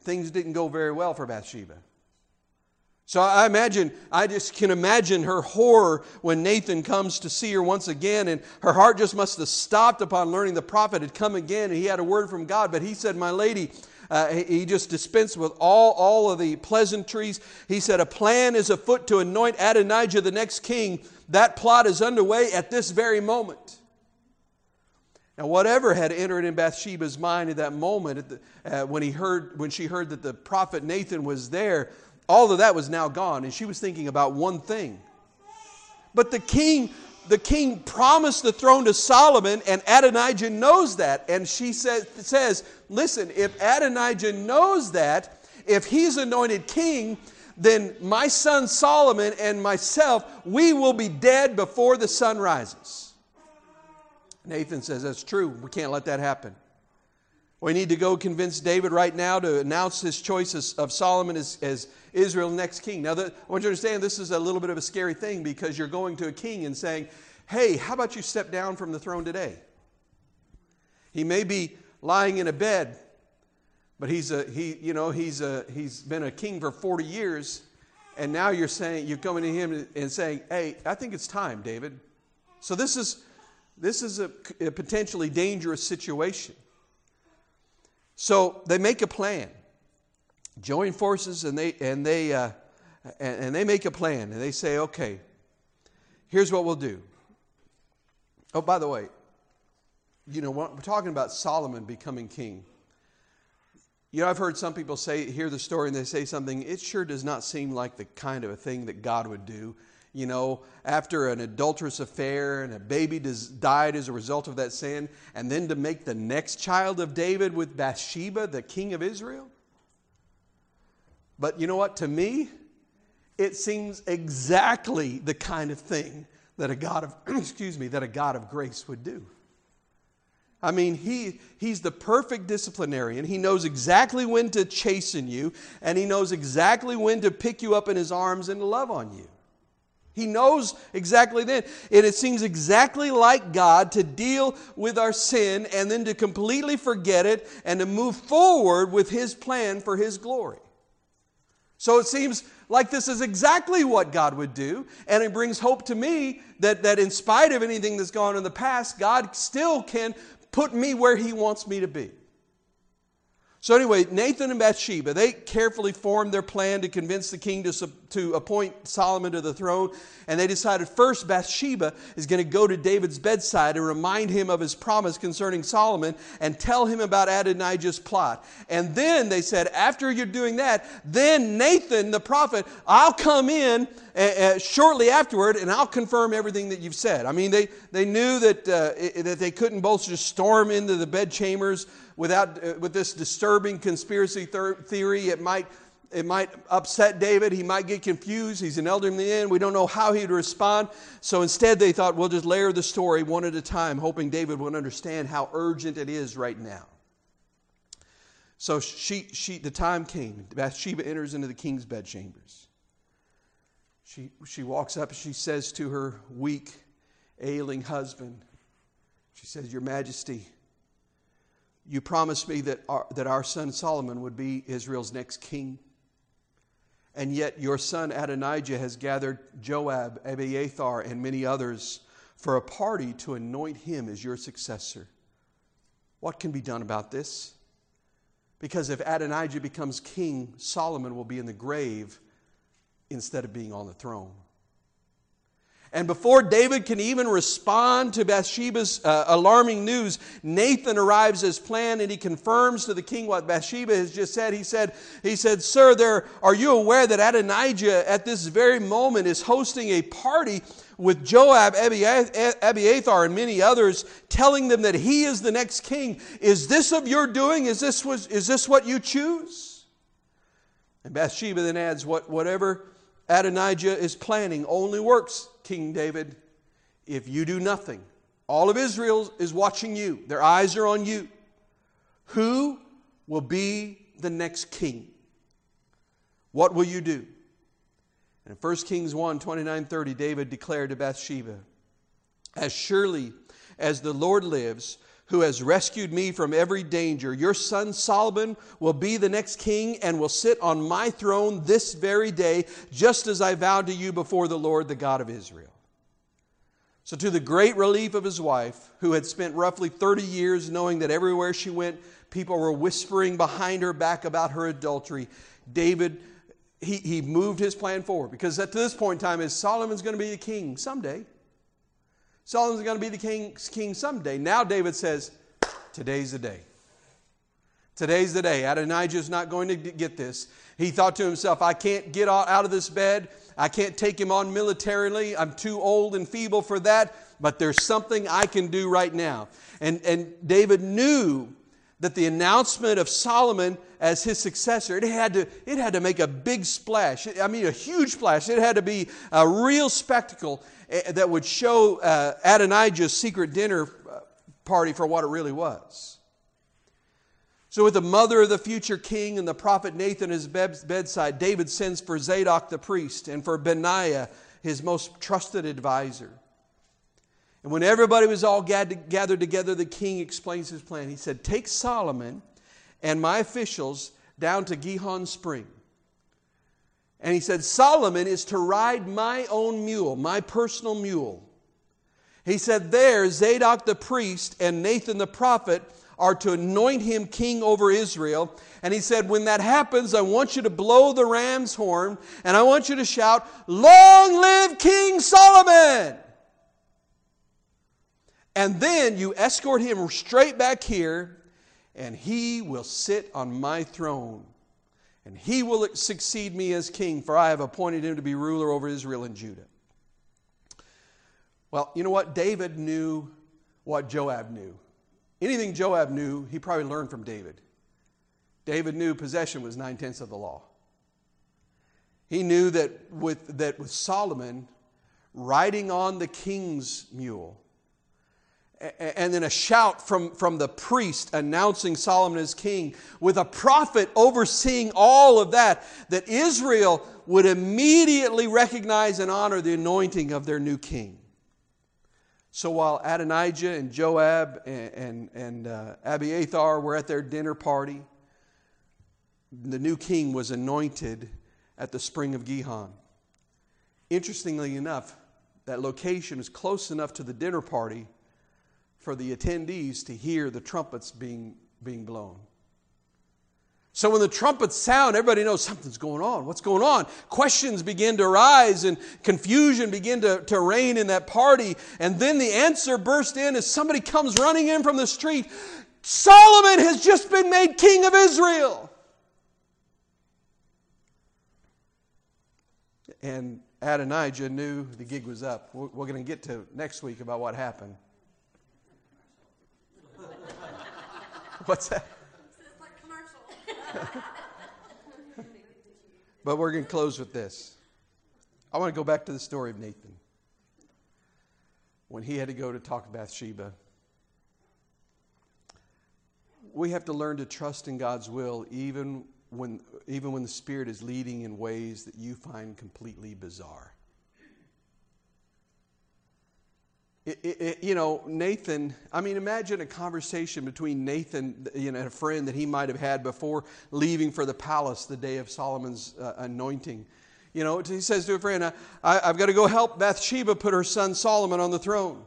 things didn't go very well for Bathsheba. So I imagine, I just can imagine her horror when Nathan comes to see her once again, and her heart just must have stopped upon learning the prophet had come again, and he had a word from God. But he said, My lady, uh, he just dispensed with all, all of the pleasantries. He said, A plan is afoot to anoint Adonijah the next king. That plot is underway at this very moment. Now, whatever had entered in Bathsheba's mind at that moment, the, uh, when, he heard, when she heard that the prophet Nathan was there, all of that was now gone, and she was thinking about one thing. But the king, the king promised the throne to Solomon, and Adonijah knows that. And she says, says Listen, if Adonijah knows that, if he's anointed king, then my son Solomon and myself, we will be dead before the sun rises. Nathan says, That's true. We can't let that happen. We need to go convince David right now to announce his choice of Solomon as, as Israel's next king. Now, the, I want you to understand this is a little bit of a scary thing because you're going to a king and saying, hey, how about you step down from the throne today? He may be lying in a bed, but he's, a, he, you know, he's, a, he's been a king for 40 years, and now you're saying, you're coming to him and saying, hey, I think it's time, David. So this is, this is a, a potentially dangerous situation. So they make a plan, join forces, and they and they uh, and, and they make a plan, and they say, okay, here's what we'll do. Oh, by the way, you know, we're talking about Solomon becoming king. You know, I've heard some people say, hear the story, and they say something, it sure does not seem like the kind of a thing that God would do you know, after an adulterous affair and a baby died as a result of that sin, and then to make the next child of David with Bathsheba, the king of Israel? But you know what? To me, it seems exactly the kind of thing that a God of, [CLEARS THROAT] excuse me, that a God of grace would do. I mean, he, he's the perfect disciplinarian. He knows exactly when to chasten you, and he knows exactly when to pick you up in his arms and love on you. He knows exactly then. And it seems exactly like God to deal with our sin and then to completely forget it and to move forward with His plan for His glory. So it seems like this is exactly what God would do. And it brings hope to me that, that in spite of anything that's gone in the past, God still can put me where He wants me to be. So, anyway, Nathan and Bathsheba, they carefully formed their plan to convince the king to, to appoint Solomon to the throne. And they decided first Bathsheba is going to go to David's bedside and remind him of his promise concerning Solomon and tell him about Adonijah's plot. And then they said, after you're doing that, then Nathan, the prophet, I'll come in uh, shortly afterward and I'll confirm everything that you've said. I mean, they, they knew that, uh, that they couldn't both just storm into the bedchambers without, uh, with this disturbing conspiracy theory. It might, it might upset David. He might get confused. He's an elder in the end. We don't know how he'd respond. So instead, they thought, we'll just layer the story one at a time, hoping David would understand how urgent it is right now. So she, she, the time came. Bathsheba enters into the king's bedchambers. She, she walks up and she says to her weak, ailing husband, She says, Your Majesty, you promised me that our, that our son Solomon would be Israel's next king. And yet your son Adonijah has gathered Joab, Abiathar, and many others for a party to anoint him as your successor. What can be done about this? Because if Adonijah becomes king, Solomon will be in the grave instead of being on the throne. And before David can even respond to Bathsheba's uh, alarming news, Nathan arrives as planned and he confirms to the king what Bathsheba has just said. He said, he said Sir, there, are you aware that Adonijah at this very moment is hosting a party with Joab, Abiathar, and many others, telling them that he is the next king? Is this of your doing? Is this, was, is this what you choose? And Bathsheba then adds, what, Whatever Adonijah is planning only works King David, if you do nothing, all of Israel is watching you, their eyes are on you. Who will be the next king? What will you do? And in 1 Kings 1 29 30, David declared to Bathsheba, As surely as the Lord lives, who has rescued me from every danger. Your son Solomon will be the next king and will sit on my throne this very day, just as I vowed to you before the Lord, the God of Israel. So, to the great relief of his wife, who had spent roughly 30 years knowing that everywhere she went, people were whispering behind her back about her adultery, David. He, he moved his plan forward because at this point in time is Solomon's going to be the king someday. Solomon's going to be the king, king someday. Now David says, Today's the day. Today's the day. Adonijah's not going to get this. He thought to himself, I can't get out of this bed. I can't take him on militarily. I'm too old and feeble for that. But there's something I can do right now. And, and David knew that the announcement of Solomon as his successor, it had, to, it had to make a big splash. I mean, a huge splash. It had to be a real spectacle. Eh, that would show uh, Adonijah's secret dinner uh, party for what it really was. So, with the mother of the future king and the prophet Nathan at his bedside, David sends for Zadok the priest and for Benaiah, his most trusted advisor. And when everybody was all gathered together, the king explains his plan. He said, Take Solomon and my officials down to Gihon Spring. And he said, Solomon is to ride my own mule, my personal mule. He said, There, Zadok the priest and Nathan the prophet are to anoint him king over Israel. And he said, When that happens, I want you to blow the ram's horn and I want you to shout, Long live King Solomon! And then you escort him straight back here, and he will sit on my throne and he will succeed me as king, for I have appointed him to be ruler over Israel and Judah. Well, you know what? David knew what Joab knew. Anything Joab knew, he probably learned from David. David knew possession was nine tenths of the law. He knew that with, that with Solomon riding on the king's mule, and then a shout from, from the priest announcing Solomon as king, with a prophet overseeing all of that, that Israel would immediately recognize and honor the anointing of their new king. So while Adonijah and Joab and, and, and uh, Abiathar were at their dinner party, the new king was anointed at the spring of Gihon. Interestingly enough, that location is close enough to the dinner party for the attendees to hear the trumpets being, being blown. So when the trumpets sound, everybody knows something's going on. What's going on? Questions begin to arise and confusion begin to, to reign in that party. And then the answer burst in as somebody comes running in from the street. Solomon has just been made king of Israel. And Adonijah knew the gig was up. We're, we're going to get to next week about what happened. What's that? but we're going to close with this. I want to go back to the story of Nathan. When he had to go to talk to Bathsheba, we have to learn to trust in God's will even when, even when the Spirit is leading in ways that you find completely bizarre. It, it, you know, Nathan, I mean, imagine a conversation between Nathan you know, and a friend that he might have had before leaving for the palace the day of Solomon's uh, anointing. You know, he says to a friend, I, I've got to go help Bathsheba put her son Solomon on the throne.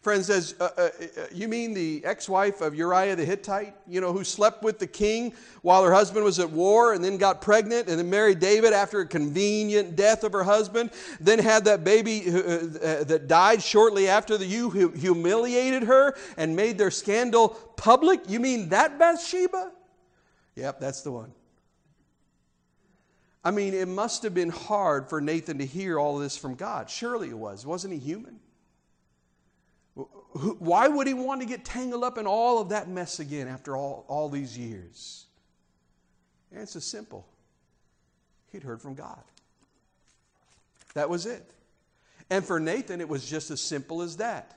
Friend says, uh, uh, uh, You mean the ex wife of Uriah the Hittite, you know, who slept with the king while her husband was at war and then got pregnant and then married David after a convenient death of her husband, then had that baby uh, uh, that died shortly after the you who humiliated her and made their scandal public? You mean that Bathsheba? Yep, that's the one. I mean, it must have been hard for Nathan to hear all this from God. Surely it was. Wasn't he human? Why would he want to get tangled up in all of that mess again after all, all these years? The answer's simple. He'd heard from God. That was it. And for Nathan, it was just as simple as that.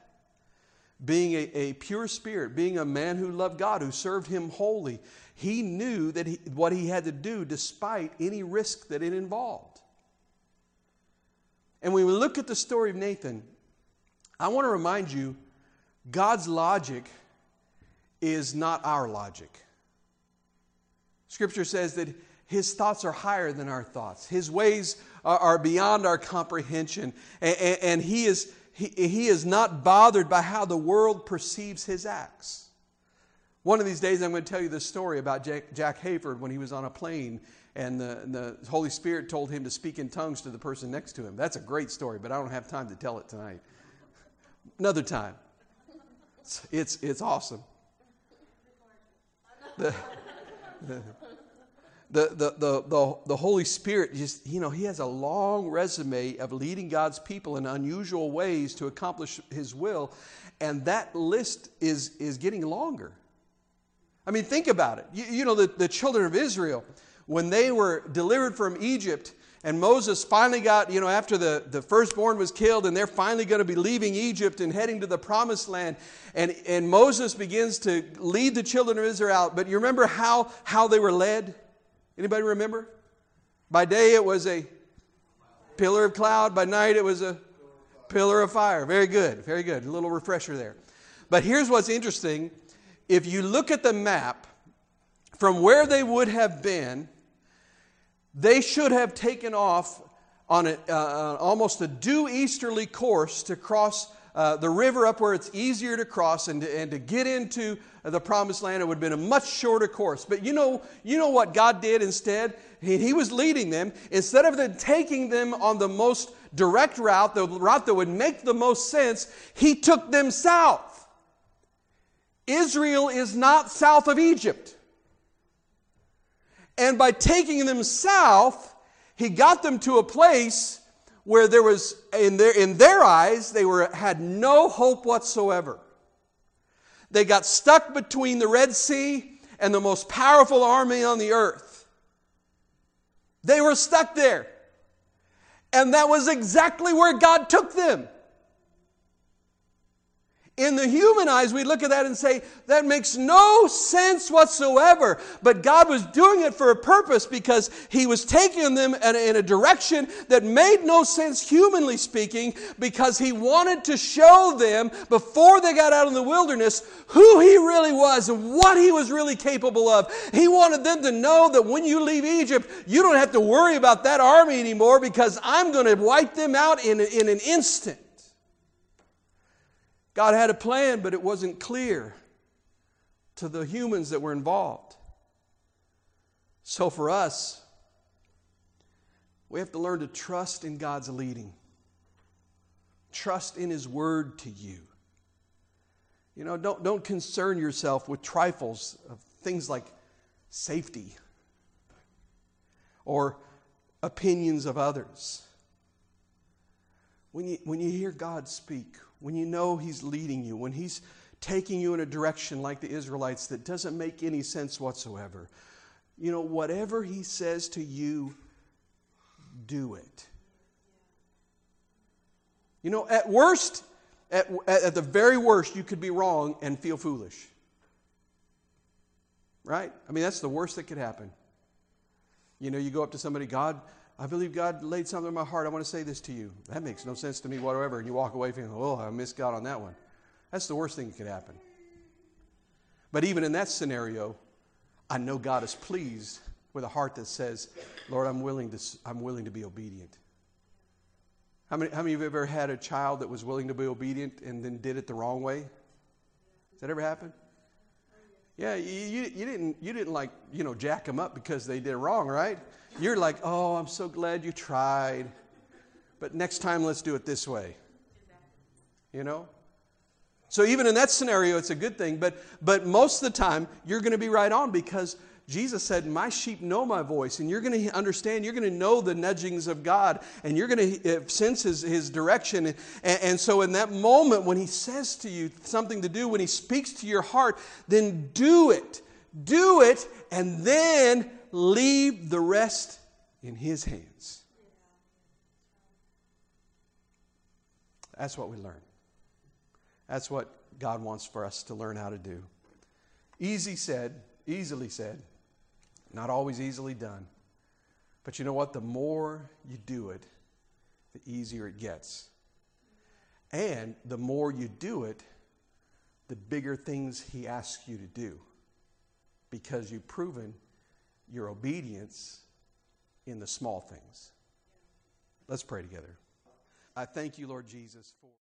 Being a, a pure spirit, being a man who loved God, who served him wholly, he knew that he, what he had to do despite any risk that it involved. And when we look at the story of Nathan, I want to remind you God's logic is not our logic. Scripture says that his thoughts are higher than our thoughts. His ways are, beyond our comprehension. And, he, is, he, is not bothered by how the world perceives his acts. One of these days, I'm going to tell you the story about Jack, Jack Hayford when he was on a plane and the, and the Holy Spirit told him to speak in tongues to the person next to him. That's a great story, but I don't have time to tell it tonight. Another time. It's, it's, it's awesome. The, the, the, the, the, the Holy Spirit just, you know, He has a long resume of leading God's people in unusual ways to accomplish His will, and that list is, is getting longer. I mean, think about it. You, you know, the, the children of Israel, when they were delivered from Egypt, and Moses finally got, you know, after the, the firstborn was killed, and they're finally going to be leaving Egypt and heading to the promised land. And, and Moses begins to lead the children of Israel out. But you remember how, how they were led? Anybody remember? By day it was a pillar of cloud, by night it was a pillar of fire. Very good, very good. A little refresher there. But here's what's interesting if you look at the map, from where they would have been, they should have taken off on a, uh, uh, almost a due easterly course to cross uh, the river up where it's easier to cross and to, and to get into the promised land. It would have been a much shorter course. But you know, you know what God did instead? He, he was leading them. Instead of them taking them on the most direct route, the route that would make the most sense, He took them south. Israel is not south of Egypt. And by taking them south, he got them to a place where there was, in their, in their eyes, they were, had no hope whatsoever. They got stuck between the Red Sea and the most powerful army on the earth. They were stuck there. And that was exactly where God took them. In the human eyes, we look at that and say, that makes no sense whatsoever. But God was doing it for a purpose because He was taking them in a, direction that made no sense, humanly speaking, because He wanted to show them before they got out in the wilderness who He really was and what He was really capable of. He wanted them to know that when you leave Egypt, you don't have to worry about that army anymore because I'm going to wipe them out in, in an instant. God had a plan, but it wasn't clear to the humans that were involved. So for us, we have to learn to trust in God's leading, trust in His word to you. You know, don't, don't concern yourself with trifles of things like safety or opinions of others. When you, when you hear God speak, when you know He's leading you, when He's taking you in a direction like the Israelites that doesn't make any sense whatsoever, you know, whatever He says to you, do it. You know, at worst, at, at the very worst, you could be wrong and feel foolish. Right? I mean, that's the worst that could happen. You know, you go up to somebody, God, I believe God laid something in my heart. I want to say this to you. That makes no sense to me whatever. And you walk away feeling, oh, I missed God on that one. That's the worst thing that could happen. But even in that scenario, I know God is pleased with a heart that says, Lord, I'm willing to, I'm willing to be obedient. How many, how many of you have ever had a child that was willing to be obedient and then did it the wrong way? Has that ever happened? Yeah, you, you, you, didn't, you didn't like, you know, jack them up because they did wrong, right? You're like, oh, I'm so glad you tried. But next time, let's do it this way. You know? So even in that scenario, it's a good thing. But, but most of the time, you're going to be right on because Jesus said, My sheep know my voice. And you're going to understand, you're going to know the nudgings of God, and you're going to sense his, his direction. And, and so, in that moment, when he says to you something to do, when he speaks to your heart, then do it. Do it, and then leave the rest in his hands. That's what we learn. That's what God wants for us to learn how to do. Easy said, easily said. Not always easily done. But you know what? The more you do it, the easier it gets. And the more you do it, the bigger things He asks you to do because you've proven your obedience in the small things. Let's pray together. I thank you, Lord Jesus, for.